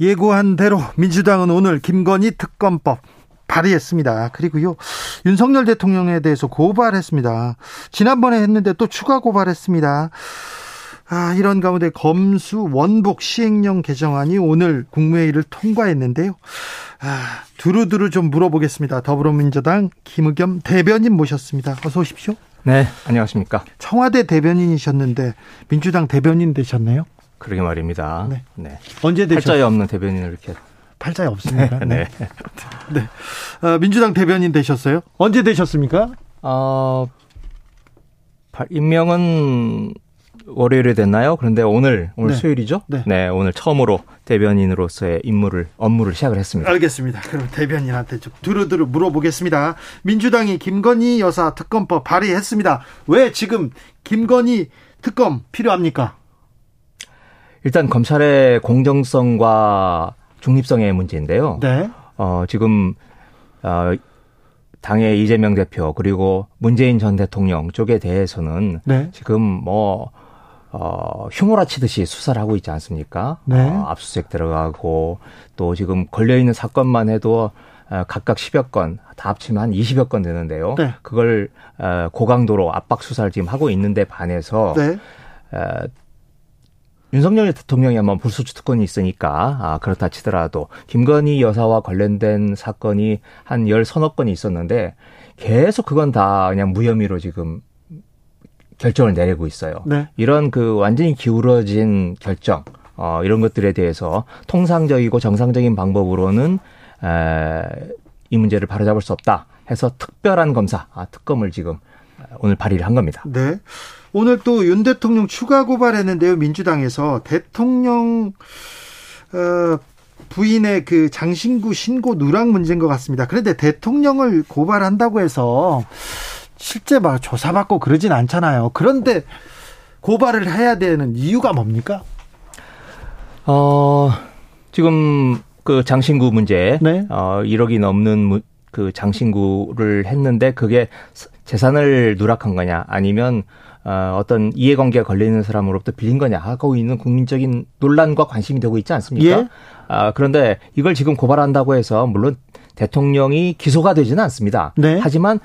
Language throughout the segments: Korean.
예고한 대로 민주당은 오늘 김건희 특검법 발의했습니다. 그리고요 윤석열 대통령에 대해서 고발했습니다. 지난번에 했는데 또 추가 고발했습니다. 아, 이런 가운데 검수 원복 시행령 개정안이 오늘 국무회의를 통과했는데요. 아, 두루두루 좀 물어보겠습니다. 더불어민주당 김의겸 대변인 모셨습니다. 어서 오십시오. 네, 안녕하십니까. 청와대 대변인이셨는데 민주당 대변인 되셨네요? 그러게 말입니다. 네. 네. 언제 되셨 팔자에 없는 대변인을 이렇게 팔자에 없습니다. 네. 네. 네. 어, 민주당 대변인 되셨어요? 언제 되셨습니까? 어, 임명은 월요일에 됐나요? 그런데 오늘 오늘 네. 수요일이죠? 네. 오늘 처음으로 대변인으로서의 임무를 업무를 시작을 했습니다. 알겠습니다. 그럼 대변인한테 좀 두루두루 물어보겠습니다. 민주당이 김건희 여사 특검법 발의했습니다. 왜 지금 김건희 특검 필요합니까? 일단 검찰의 공정성과 중립성의 문제인데요. 네. 어, 지금 어, 당의 이재명 대표 그리고 문재인 전 대통령 쪽에 대해서는 네. 지금 뭐 어, 흉오라치듯이 수사를 하고 있지 않습니까? 네. 어, 압수수색 들어가고 또 지금 걸려 있는 사건만 해도 어, 각각 10여 건, 다 합치면 한 20여 건 되는데요. 네. 그걸 어, 고강도로 압박 수사를 지금 하고 있는데 반해서 네. 어, 윤석열 대통령이 한번 불소추 특권이 있으니까 아, 그렇다 치더라도 김건희 여사와 관련된 사건이 한 열 서너 건이 있었는데 계속 그건 다 그냥 무혐의로 지금 결정을 내리고 있어요. 네. 이런 그 완전히 기울어진 결정 어, 이런 것들에 대해서 통상적이고 정상적인 방법으로는 에, 이 문제를 바로잡을 수 없다 해서 특별한 검사 아, 특검을 지금 오늘 발의를 한 겁니다. 네. 오늘 또 윤 대통령 추가 고발했는데요. 민주당에서 대통령 어, 부인의 그 장신구 신고 누락 문제인 것 같습니다. 그런데 대통령을 고발한다고 해서 실제 막 조사받고 그러진 않잖아요. 그런데 고발을 해야 되는 이유가 뭡니까? 어, 지금 그 장신구 문제, 네. 어, 1억이 넘는 무, 그 장신구를 했는데 그게 재산을 누락한 거냐 아니면 어, 어떤 이해관계가 걸려있는 사람으로부터 빌린 거냐 하고 있는 국민적인 논란과 관심이 되고 있지 않습니까? 예. 아, 그런데 이걸 지금 고발한다고 해서 물론 대통령이 기소가 되지는 않습니다. 네. 하지만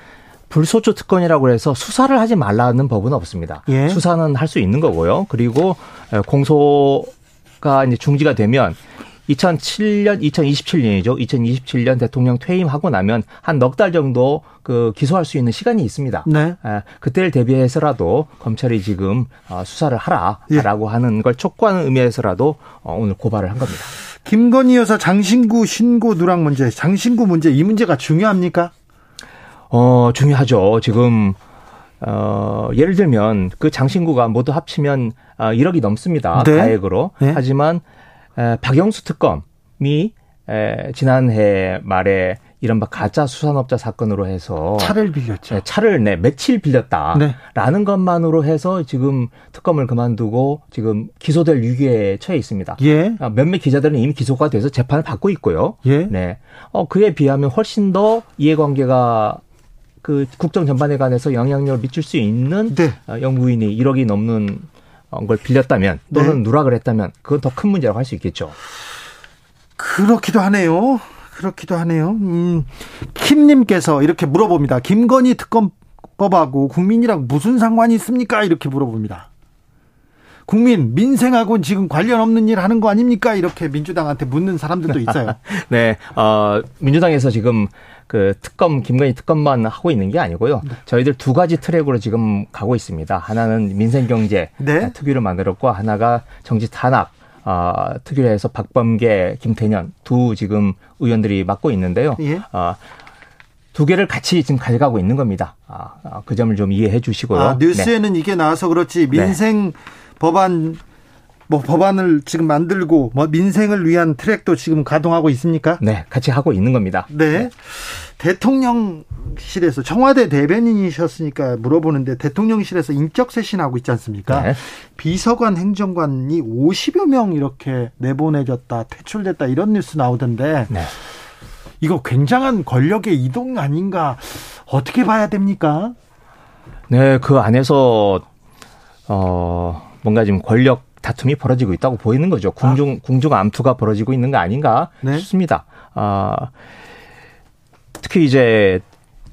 불소추 특권이라고 해서 수사를 하지 말라는 법은 없습니다. 예. 수사는 할 수 있는 거고요. 그리고 공소가 이제 중지가 되면 2007년, 2027년이죠. 2027년 대통령 퇴임하고 나면 한 넉 달 정도 그 기소할 수 있는 시간이 있습니다. 네. 아, 그때를 대비해서라도 검찰이 지금 어, 수사를 하라라고 예. 하는 걸 촉구하는 의미에서라도 어, 오늘 고발을 한 겁니다. 김건희 여사 장신구 신고 누락 문제, 장신구 문제 이 문제가 중요합니까? 어, 중요하죠. 지금 어, 예를 들면 그 장신구가 모두 합치면 어, 1억이 넘습니다. 네. 가액으로. 네. 하지만 에, 박영수 특검이 에, 지난해 말에 이른바 가짜 수산업자 사건으로 해서 차를 빌렸죠. 네, 차를 네, 며칠 빌렸다라는 네. 것만으로 해서 지금 특검을 그만두고 지금 기소될 위기에 처해 있습니다. 예. 아, 몇몇 기자들은 이미 기소가 돼서 재판을 받고 있고요. 예. 네. 어, 그에 비하면 훨씬 더 이해관계가 그 국정 전반에 관해서 영향력을 미칠 수 있는 네. 어, 영부인이 1억이 넘는 어, 걸 빌렸다면 또는 네. 누락을 했다면 그건 더 큰 문제라고 할 수 있겠죠. 그렇기도 하네요. 그렇기도 하네요. 음, 킴님께서 이렇게 물어봅니다. 김건희 특검법하고 국민이랑 무슨 상관이 있습니까? 이렇게 물어봅니다. 국민, 민생하고는 지금 관련 없는 일 하는 거 아닙니까? 이렇게 민주당한테 묻는 사람들도 있어요. 네, 어, 민주당에서 지금 그 특검, 김건희 특검만 하고 있는 게 아니고요. 네. 저희들 두 가지 트랙으로 지금 가고 있습니다. 하나는 민생 경제 네. 특위를 만들었고, 하나가 정치 탄압, 어, 특위를 해서 박범계, 김태년 두 지금 의원들이 맡고 있는데요. 예. 어, 두 개를 같이 지금 가져가고 있는 겁니다. 아, 아, 그 점을 좀 이해해 주시고요. 아, 네. 뉴스에는 이게 나와서 그렇지 민생 법안 뭐 법안을 지금 만들고 뭐 민생을 위한 트랙도 지금 가동하고 있습니까? 네, 같이 하고 있는 겁니다. 네. 네. 대통령실에서 청와대 대변인이셨으니까 물어보는데 대통령실에서 인적 쇄신하고 있지 않습니까? 네. 비서관 행정관이 50여 명 이렇게 내보내졌다, 퇴출됐다 이런 뉴스 나오던데 네. 이거 굉장한 권력의 이동 아닌가 어떻게 봐야 됩니까? 네, 그 안에서 어 뭔가 지금 권력 다툼이 벌어지고 있다고 보이는 거죠. 궁중 아. 궁중 암투가 벌어지고 있는 거 아닌가 네? 싶습니다. 아 특히 이제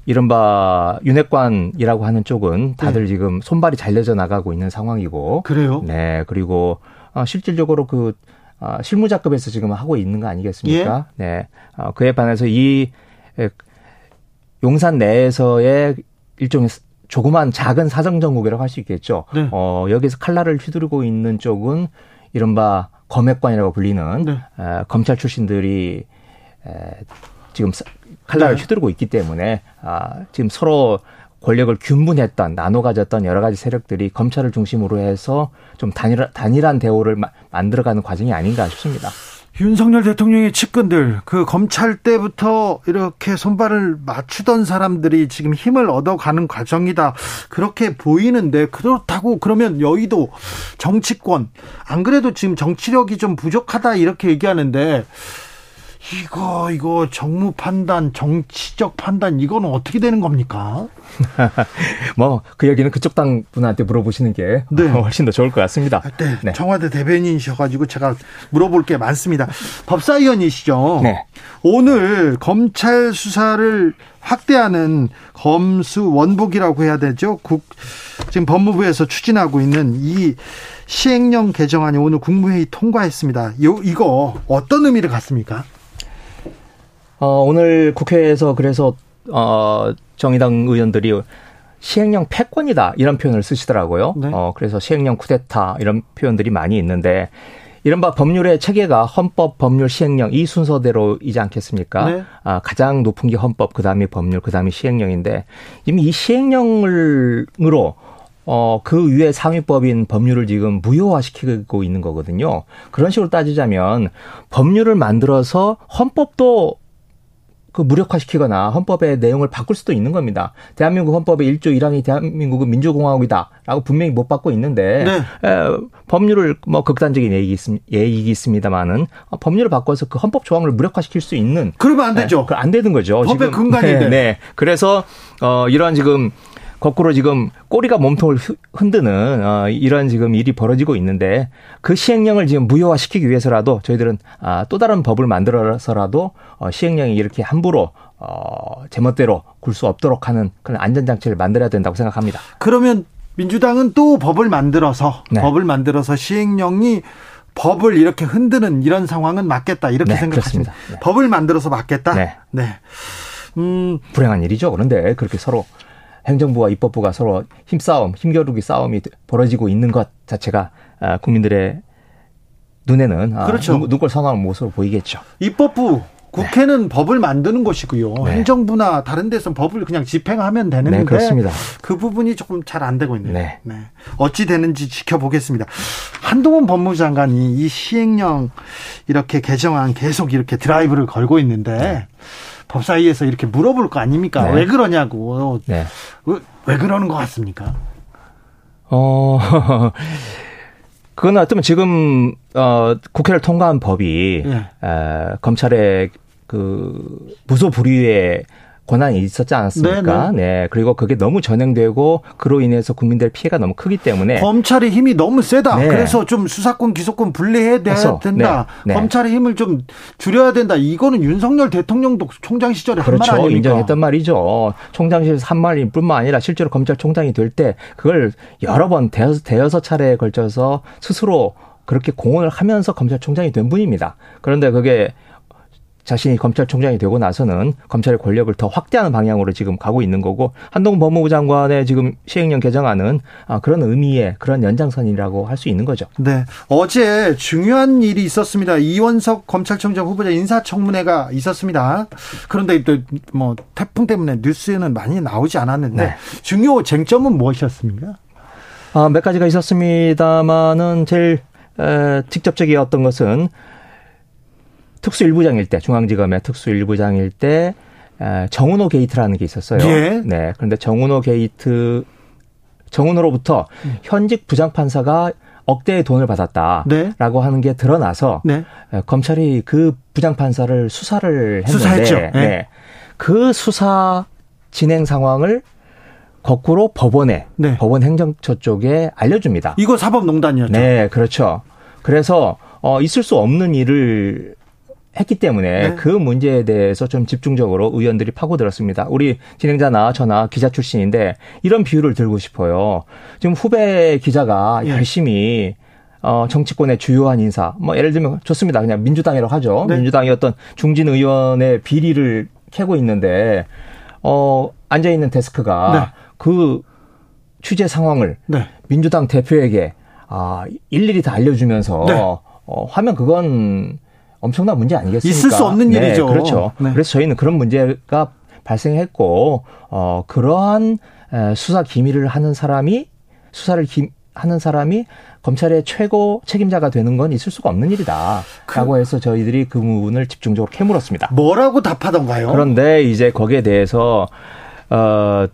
이른바 윤핵관이라고 하는 쪽은 다들 네. 지금 손발이 잘려져 나가고 있는 상황이고. 그래요? 네. 그리고 어, 실질적으로 그 어, 실무자급에서 지금 하고 있는 거 아니겠습니까? 예? 네. 어, 그에 반해서 이 용산 내에서의 일종의 조그만 작은 사정 정국이라고 할 수 있겠죠. 네. 어, 여기서 칼날을 휘두르고 있는 쪽은 이른바 검핵관이라고 불리는 네. 에, 검찰 출신들이 에, 지금 칼날을 네. 휘두르고 있기 때문에 아, 지금 서로 권력을 균분했던 나눠 가졌던 여러 가지 세력들이 검찰을 중심으로 해서 좀 단일, 단일한 대우를 마, 만들어가는 과정이 아닌가 싶습니다. 윤석열 대통령의 측근들, 그 검찰 때부터 이렇게 손발을 맞추던 사람들이 지금 힘을 얻어가는 과정이다. 그렇게 보이는데, 그렇다고 그러면 여의도 정치권, 안 그래도 지금 정치력이 좀 부족하다 이렇게 얘기하는데, 이거 이거 정무 판단, 정치적 판단 이거는 어떻게 되는 겁니까? 뭐 그 얘기는 그쪽 당 분한테 물어보시는 게 네. 훨씬 더 좋을 것 같습니다. 네, 네. 청와대 대변인이셔가지고 제가 물어볼 게 많습니다. 법사위원이시죠? 네. 오늘 검찰 수사를 확대하는 검수 원복이라고 해야 되죠. 국 지금 법무부에서 추진하고 있는 이 시행령 개정안이 오늘 국무회의 통과했습니다. 요 이거 어떤 의미를 갖습니까? 어, 오늘 국회에서 그래서 어, 정의당 의원들이 시행령 패권이다 이런 표현을 쓰시더라고요. 네. 어, 그래서 시행령 쿠데타 이런 표현들이 많이 있는데 이른바 법률의 체계가 헌법, 법률, 시행령 이 순서대로이지 않겠습니까? 네. 아, 가장 높은 게 헌법, 그 다음이 법률, 그 다음이 시행령인데 이미 이 시행령으로 어, 그 위에 상위법인 법률을 지금 무효화시키고 있는 거거든요. 그런 식으로 따지자면 법률을 만들어서 헌법도 그 무력화시키거나 헌법의 내용을 바꿀 수도 있는 겁니다. 대한민국 헌법의 1조 1항이 대한민국은 민주공화국이다라고 분명히 못 받고 있는데 네. 에, 법률을 뭐 극단적인 얘기 있, 있습니다만은 어, 법률을 바꿔서 그 헌법 조항을 무력화시킬 수 있는 그러면 안 되죠. 네, 안 되는 거죠. 법의 근간인데. 네, 네. 그래서 어 이런 지금 거꾸로 지금 꼬리가 몸통을 흔드는 어, 이런 지금 일이 벌어지고 있는데 그 시행령을 지금 무효화시키기 위해서라도 저희들은 아, 또 다른 법을 만들어서라도 어, 시행령이 이렇게 함부로 어, 제멋대로 굴 수 없도록 하는 그런 안전장치를 만들어야 된다고 생각합니다. 그러면 민주당은 또 법을 만들어서 네. 법을 만들어서 시행령이 법을 이렇게 흔드는 이런 상황은 맞겠다 이렇게 네, 생각하십니다. 네. 법을 만들어서 맞겠다. 네. 네. 음. 불행한 일이죠. 그런데 그렇게 서로 행정부와 입법부가 서로 힘싸움, 힘겨루기 싸움이 벌어지고 있는 것 자체가 아, 국민들의 눈에는 아, 그렇죠. 눈꼴 선호하는 모습으로 보이겠죠. 입법부 국회는 네. 법을 만드는 것이고요. 네. 행정부나 다른 데서는 법을 그냥 집행하면 되는데 네, 그렇습니다. 그 부분이 조금 잘 안 되고 있네요. 네. 네. 어찌 되는지 지켜보겠습니다. 한동훈 법무장관이 이 시행령 이렇게 개정안 계속 이렇게 드라이브를 걸고 있는데 네. 법사위에서 이렇게 물어볼 거 아닙니까? 네. 왜 그러냐고. 네. 왜, 왜 그러는 것 같습니까? 어, 그건 어쩌면 지금, 어, 국회를 통과한 법이, 네. 에, 검찰의 그, 무소 불위의 권한이 있었지 않았습니까? 네네. 네. 네. 그리고 그게 너무 전행되고 그로 인해서 국민들 피해가 너무 크기 때문에 검찰의 힘이 너무 세다. 네. 그래서 좀 수사권 기소권 분리해야 된다. 네. 네. 검찰의 힘을 좀 줄여야 된다. 이거는 윤석열 대통령도 총장 시절에 그렇죠. 한말 아닙니까? 인정했던 말이죠. 총장실에서 한 말뿐만 아니라 실제로 검찰총장이 될 때 그걸 여러 번 대여섯, 대여섯 차례에 걸쳐서 스스로 그렇게 공헌을 하면서 검찰총장이 된 분입니다. 그런데 그게 자신이 검찰총장이 되고 나서는 검찰의 권력을 더 확대하는 방향으로 지금 가고 있는 거고 한동훈 법무부 장관의 지금 시행령 개정안은 아, 그런 의미의 그런 연장선이라고 할 수 있는 거죠. 네. 어제 중요한 일이 있었습니다. 이원석 검찰총장 후보자 인사청문회가 있었습니다. 그런데 또 뭐 태풍 때문에 뉴스에는 많이 나오지 않았는데 네. 중요 쟁점은 무엇이었습니까? 아, 몇 가지가 있었습니다만은 제일 에, 직접적이었던 것은 특수 일부장일 때 중앙지검의 특수 일부장일 때 에, 정운호 게이트라는 게 있었어요. 예. 네. 그런데 정운호 게이트 정은호로부터 음. 현직 부장판사가 억대의 돈을 받았다라고 네. 하는 게 드러나서 네. 에, 검찰이 그 부장판사를 수사를 했는데 수사했죠. 네. 네. 그 수사 진행 상황을 거꾸로 법원에 네. 법원 행정처 쪽에 알려줍니다. 이거 사법농단이었죠. 네, 그렇죠. 그래서 어 있을 수 없는 일을 했기 때문에 네. 그 문제에 대해서 좀 집중적으로 의원들이 파고들었습니다. 우리 진행자나 저나 기자 출신인데 이런 비유를 들고 싶어요. 지금 후배 기자가 예. 열심히 어 정치권의 주요한 인사 뭐 예를 들면 좋습니다. 그냥 민주당이라고 하죠. 네. 민주당이 어떤 중진 의원의 비리를 캐고 있는데 어 앉아 있는 데스크가 네. 그 취재 상황을 네. 민주당 대표에게 아 일일이 다 알려주면서 네. 어, 하면 그건 엄청난 문제 아니겠습니까? 있을 수 없는 네, 일이죠. 그렇죠. 네. 그래서 저희는 그런 문제가 발생했고 어 그러한 에, 수사 기밀을 하는 사람이 수사를 기, 하는 사람이 검찰의 최고 책임자가 되는 건 있을 수가 없는 일이다 라고 해서 저희들이 그 부분을 집중적으로 캐물었습니다. 뭐라고 답하던가요? 그런데 이제 거기에 대해서 어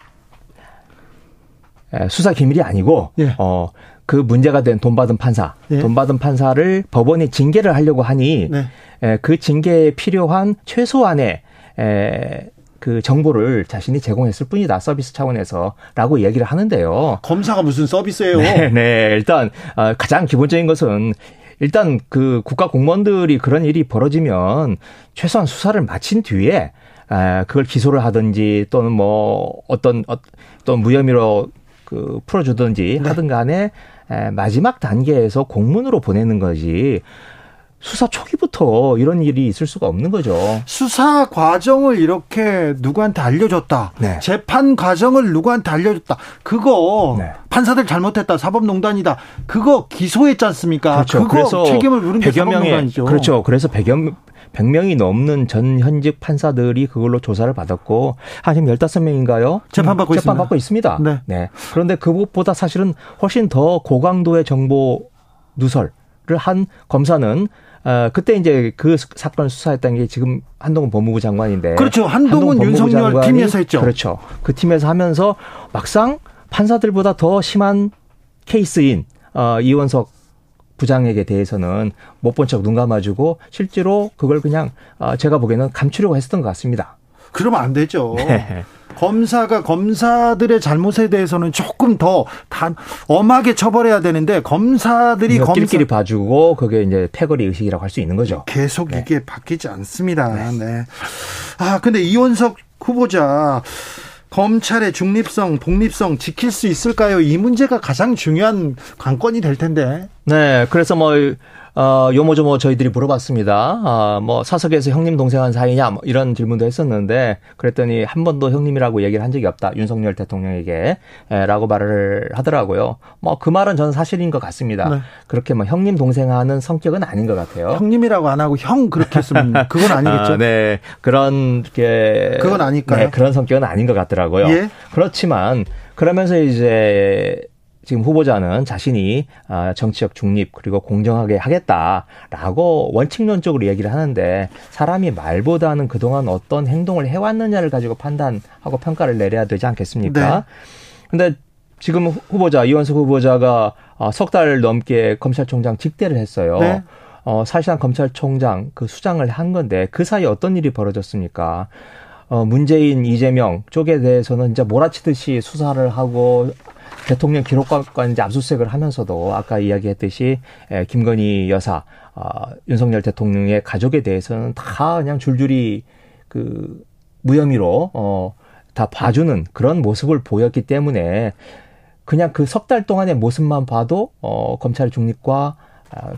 에, 수사 기밀이 아니고 예. 어 그 문제가 된 돈 받은 판사, 예. 돈 받은 판사를 법원이 징계를 하려고 하니 네. 에, 그 징계에 필요한 최소한의 에, 그 정보를 자신이 제공했을 뿐이다 서비스 차원에서라고 얘기를 하는데요. 검사가 무슨 서비스예요? 네, 네. 일단 아, 가장 기본적인 것은 일단 그 국가 공무원들이 그런 일이 벌어지면 최소한 수사를 마친 뒤에 아, 그걸 기소를 하든지 또는 뭐 어떤 어떤 무혐의로 그 풀어주든지 네. 하든 간에 에, 마지막 단계에서 공문으로 보내는 거지 수사 초기부터 이런 일이 있을 수가 없는 거죠. 수사 과정을 이렇게 누구한테 알려줬다. 네. 재판 과정을 누구한테 알려줬다. 그거 네. 판사들 잘못했다. 사법농단이다. 그거 기소했지 않습니까? 그렇죠. 그래서 책임을 물은 게 100여 명의 사법농단이죠. 그렇죠. 그래서 100여 100명이 넘는 전 현직 판사들이 그걸로 조사를 받았고 한 지금 15명인가요? 재판받고 재판 있습니다. 받고 있습니다. 네. 그런데 그것보다 사실은 훨씬 더 고강도의 정보 누설을 한 검사는 어, 그때 이제 그 사건을 수사했다는 게 지금 한동훈 법무부 장관인데. 그렇죠. 한동훈 법무부 윤석열 팀에서 했죠. 그렇죠. 그 팀에서 하면서 막상 판사들보다 더 심한 케이스인 어, 이원석 부장에게 대해서는 못 본 척 눈 감아주고 실제로 그걸 그냥 어, 제가 보기에는 감추려고 했었던 것 같습니다. 그러면 안 되죠. 네. 검사가 검사들의 잘못에 대해서는 조금 더 단 엄하게 처벌해야 되는데 검사들이 검사 끼리끼리 봐주고 그게 이제 패거리 의식이라고 할 수 있는 거죠. 계속 네. 이게 바뀌지 않습니다. 네. 아, 근데 이원석 후보자 검찰의 중립성, 독립성 지킬 수 있을까요? 이 문제가 가장 중요한 관건이 될 텐데. 네, 그래서 뭐, 어, 요모조모 저희들이 물어봤습니다. 아, 뭐, 사석에서 형님 동생한 사이냐, 뭐 이런 질문도 했었는데, 그랬더니 한 번도 형님이라고 얘기를 한 적이 없다. 윤석열 대통령에게, 에, 라고 말을 하더라고요. 뭐, 그 말은 저는 사실인 것 같습니다. 네. 그렇게 뭐, 형님 동생하는 성격은 아닌 것 같아요. 형님이라고 안 하고 형 그렇게 했으면 그건 아니겠죠. 아, 네. 그런 게 그건 아닐까요? 네, 그런 성격은 아닌 것 같더라고요. 예. 그렇지만 그러면서 이제 지금 후보자는 자신이 아, 정치적 중립 그리고 공정하게 하겠다라고 원칙론적으로 얘기를 하는데 사람이 말보다는 그동안 어떤 행동을 해왔느냐를 가지고 판단하고 평가를 내려야 되지 않겠습니까? 네. 근데 지금 후보자 이원석 후보자가 아, 석달 넘게 검찰총장 직대를 했어요. 네. 어, 사실상 검찰총장 그 수장을 한 건데 그 사이에 어떤 일이 벌어졌습니까? 어, 문재인, 이재명 쪽에 대해서는 이제 몰아치듯이 수사를 하고 대통령 기록관까지 압수수색을 하면서도 아까 이야기했듯이 에, 김건희 여사, 어, 윤석열 대통령의 가족에 대해서는 다 그냥 줄줄이 그 무혐의로 어, 다 봐주는 그런 모습을 보였기 때문에 그냥 그 석 달 동안의 모습만 봐도 어, 검찰 중립과 아,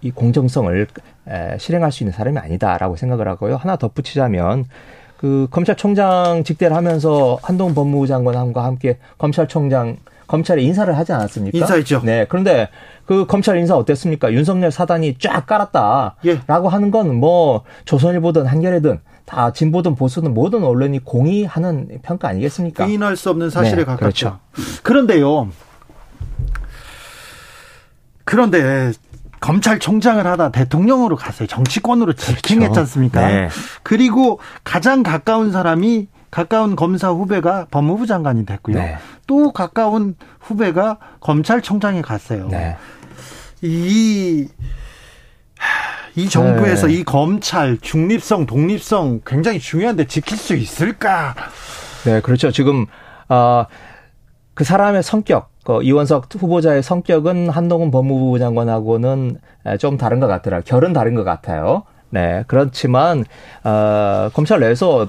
이 공정성을 에, 실행할 수 있는 사람이 아니다라고 생각을 하고요. 하나 덧붙이자면 그 검찰총장 직대를 하면서 한동훈 법무부 장관과 함께 검찰총장 검찰에 인사를 하지 않았습니까? 인사했죠. 네. 그런데 그 검찰 인사 어땠습니까? 윤석열 사단이 쫙 깔았다라고 예. 하는 건 뭐 조선일보든 한겨레든 다 진보든 보수든 모든 언론이 공의하는 평가 아니겠습니까? 부인할 수 없는 사실에 네, 가깝죠. 그렇죠. 그런데요. 그런데 검찰총장을 하다 대통령으로 갔어요. 정치권으로 직행했지 그렇죠. 않습니까? 네. 그리고 가장 가까운 사람이 가까운 검사 후배가 법무부 장관이 됐고요. 네. 또 가까운 후배가 검찰총장에 갔어요. 네. 이, 이 정부에서 네. 이 검찰 중립성, 독립성 굉장히 중요한데 지킬 수 있을까? 네, 그렇죠. 지금, 어, 그 사람의 성격, 그 이원석 후보자의 성격은 한동훈 법무부 장관하고는 좀 다른 것 같더라. 결은 다른 것 같아요. 네. 그렇지만, 어, 검찰 내에서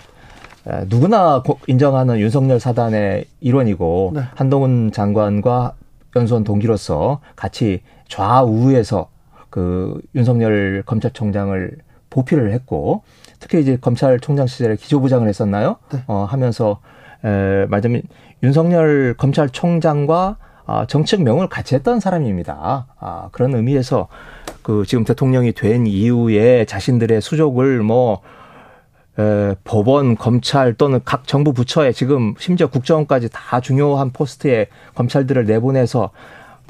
누구나 인정하는 윤석열 사단의 일원이고 네. 한동훈 장관과 연수원 동기로서 같이 좌우에서 그 윤석열 검찰총장을 보필을 했고 특히 이제 검찰총장 시절에 기조부장을 했었나요? 네. 어 하면서 에 말하자면 윤석열 검찰총장과 아, 정책 명을 같이 했던 사람입니다. 아, 그런 의미에서 그 지금 대통령이 된 이후에 자신들의 수족을 뭐 에, 법원, 검찰 또는 각 정부 부처에 지금 심지어 국정원까지 다 중요한 포스트에 검찰들을 내보내서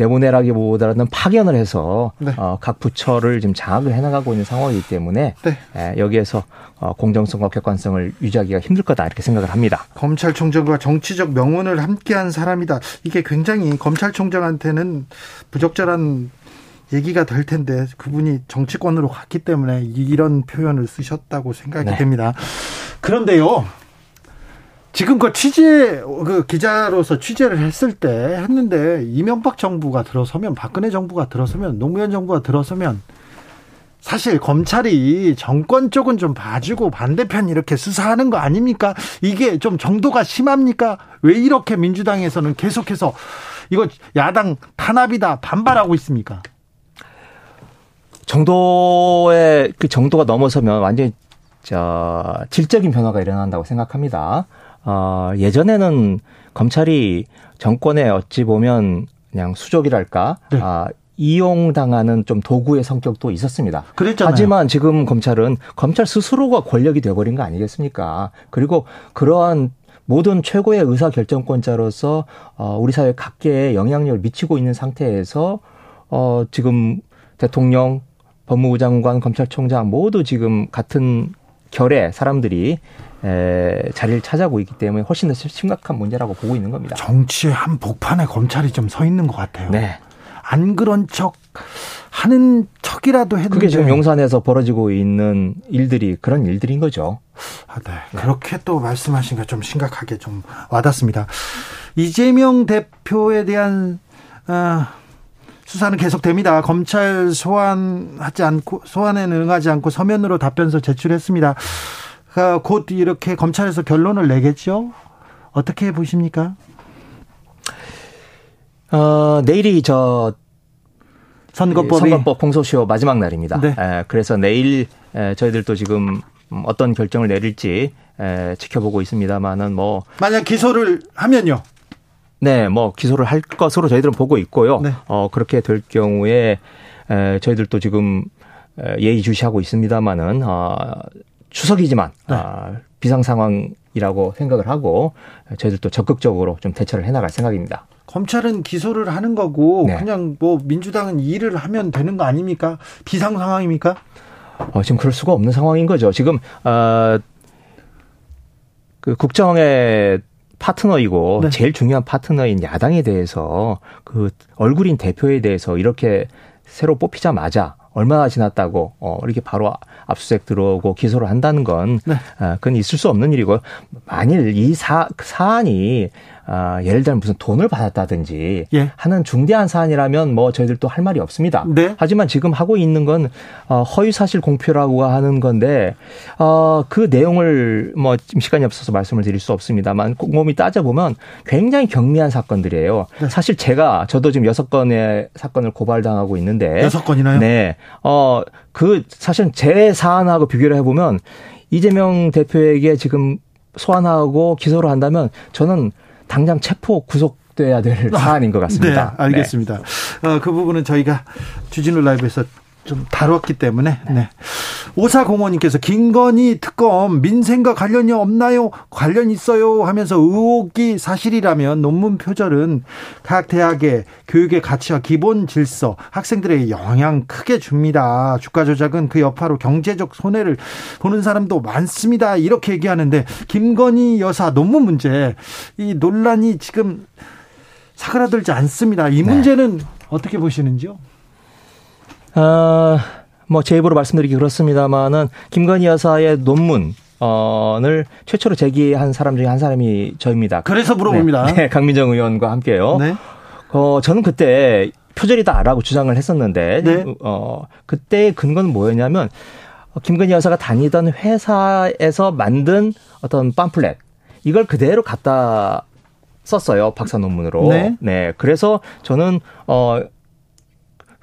내보내라기보다는 파견을 해서 네. 어, 각 부처를 지금 장악을 해나가고 있는 상황이기 때문에 네. 에, 여기에서 어, 공정성과 객관성을 유지하기가 힘들 거다 이렇게 생각을 합니다. 검찰총장과 정치적 명운을 함께한 사람이다. 이게 굉장히 검찰총장한테는 부적절한 얘기가 될 텐데 그분이 정치권으로 갔기 때문에 이런 표현을 쓰셨다고 생각이 네. 됩니다. 그런데요. 지금껏 취재 그 기자로서 취재를 했을 때 했는데 이명박 정부가 들어서면 박근혜 정부가 들어서면 노무현 정부가 들어서면 사실 검찰이 정권 쪽은 좀 봐주고 반대편 이렇게 수사하는 거 아닙니까? 이게 좀 정도가 심합니까? 왜 이렇게 민주당에서는 계속해서 이거 야당 탄압이다 반발하고 있습니까? 정도의 그 정도가 넘어서면 완전히 저 질적인 변화가 일어난다고 생각합니다. 어, 예전에는 검찰이 정권에 어찌 보면 그냥 수족이랄까, 네. 아, 이용당하는 좀 도구의 성격도 있었습니다. 그랬잖아요. 하지만 지금 검찰은 검찰 스스로가 권력이 되어버린 거 아니겠습니까? 그리고 그러한 모든 최고의 의사 결정권자로서 어, 우리 사회 각계에 영향력을 미치고 있는 상태에서 어, 지금 대통령, 법무부 장관, 검찰총장 모두 지금 같은 결의 사람들이 에, 자리를 찾아오고 있기 때문에 훨씬 더 심각한 문제라고 보고 있는 겁니다. 정치의 한 복판에 검찰이 좀 서 있는 것 같아요. 네. 안 그런 척 하는 척이라도 했는데 그게 지금 용산에서 벌어지고 있는 일들이 그런 일들인 거죠. 아, 네. 네. 그렇게 또 말씀하신 게 좀 심각하게 좀 와닿습니다. 이재명 대표에 대한 어, 수사는 계속됩니다. 검찰 소환하지 않고 소환에는 응하지 않고 서면으로 답변서 제출했습니다. 곧 이렇게 검찰에서 결론을 내겠죠? 어떻게 보십니까? 어, 내일이 저 선거법이 선거법 공소시효 마지막 날입니다. 네. 에, 그래서 내일 에, 저희들도 지금 어떤 결정을 내릴지 에, 지켜보고 있습니다만은 뭐 만약 기소를 하면요. 네, 뭐 기소를 할 것으로 저희들은 보고 있고요. 네. 어 그렇게 될 경우에 에, 저희들도 지금 예의주시하고 있습니다만은 어, 추석이지만 네. 아, 비상 상황이라고 생각을 하고 저희들도 적극적으로 좀 대처를 해나갈 생각입니다. 검찰은 기소를 하는 거고 네. 그냥 뭐 민주당은 일을 하면 되는 거 아닙니까? 비상 상황입니까? 어, 지금 그럴 수가 없는 상황인 거죠. 지금 어, 그 국정의 파트너이고 네. 제일 중요한 파트너인 야당에 대해서 그 얼굴인 대표에 대해서 이렇게 새로 뽑히자마자 얼마나 지났다고 어 이렇게 바로 압수수색 들어오고 기소를 한다는 건 네. 어, 그건 있을 수 없는 일이고 만일 이 사, 사안이 아, 예를 들면 무슨 돈을 받았다든지 예. 하는 중대한 사안이라면 뭐 저희들도 할 말이 없습니다. 네. 하지만 지금 하고 있는 건 어, 허위 사실 공표라고 하는 건데 어, 그 내용을 뭐 시간이 없어서 말씀을 드릴 수 없습니다만 곰곰이 따져 보면 굉장히 경미한 사건들이에요. 네. 사실 제가 저도 지금 여섯 건의 사건을 고발당하고 있는데 여섯 건이나요? 네. 어, 그 사실 제 사안하고 비교를 해 보면 이재명 대표에게 지금 소환하고 기소를 한다면 저는 당장 체포 구속돼야 될 아, 사안인 것 같습니다. 네, 알겠습니다. 네. 어, 그 부분은 저희가 주진우 라이브에서 좀 다뤘기 때문에 네. 오사공원님께서 김건희 특검 민생과 관련이 없나요? 관련 있어요 하면서 의혹이 사실이라면 논문 표절은 각 대학의 교육의 가치와 기본 질서, 학생들에게 영향 크게 줍니다. 주가 조작은 그 여파로 경제적 손해를 보는 사람도 많습니다. 이렇게 얘기하는데 김건희 여사 논문 문제 이 논란이 지금 사그라들지 않습니다. 이 네. 문제는 네. 어떻게 보시는지요? 어... 뭐 제 입으로 말씀드리기 그렇습니다만은 김건희 여사의 논문 어를 최초로 제기한 사람 중에 한 사람이 저입니다. 그래서 물어봅니다. 네, 네 강민정 의원과 함께요. 네. 어 저는 그때 표절이다라고 주장을 했었는데 네. 어 그때 근거는 뭐였냐면 김건희 여사가 다니던 회사에서 만든 어떤 팜플렛 이걸 그대로 갖다 썼어요 박사 논문으로. 네. 네. 그래서 저는 어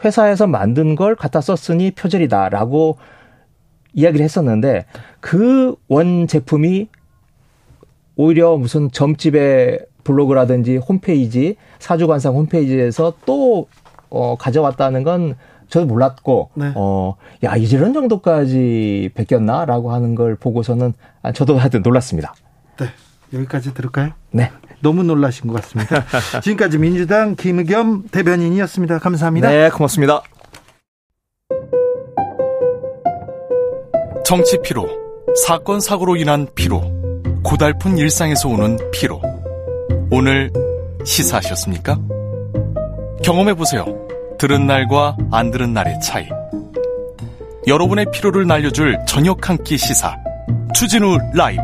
회사에서 만든 걸 갖다 썼으니 표절이다라고 이야기를 했었는데 그 원 제품이 오히려 무슨 점집의 블로그라든지 홈페이지 사주관상 홈페이지에서 또 어, 가져왔다는 건 저도 몰랐고 네. 어야 이런 정도까지 베꼈나라고 하는 걸 보고서는 아, 저도 하여튼 놀랐습니다. 네 여기까지 들을까요? 네. 너무 놀라신 것 같습니다. 지금까지 민주당 김의겸 대변인이었습니다. 감사합니다. 네, 고맙습니다. 정치 피로, 사건 사고로 인한 피로, 고달픈 일상에서 오는 피로. 오늘 시사하셨습니까? 경험해 보세요. 들은 날과 안 들은 날의 차이. 여러분의 피로를 날려줄 저녁 한 끼 시사. 추진우 라이브.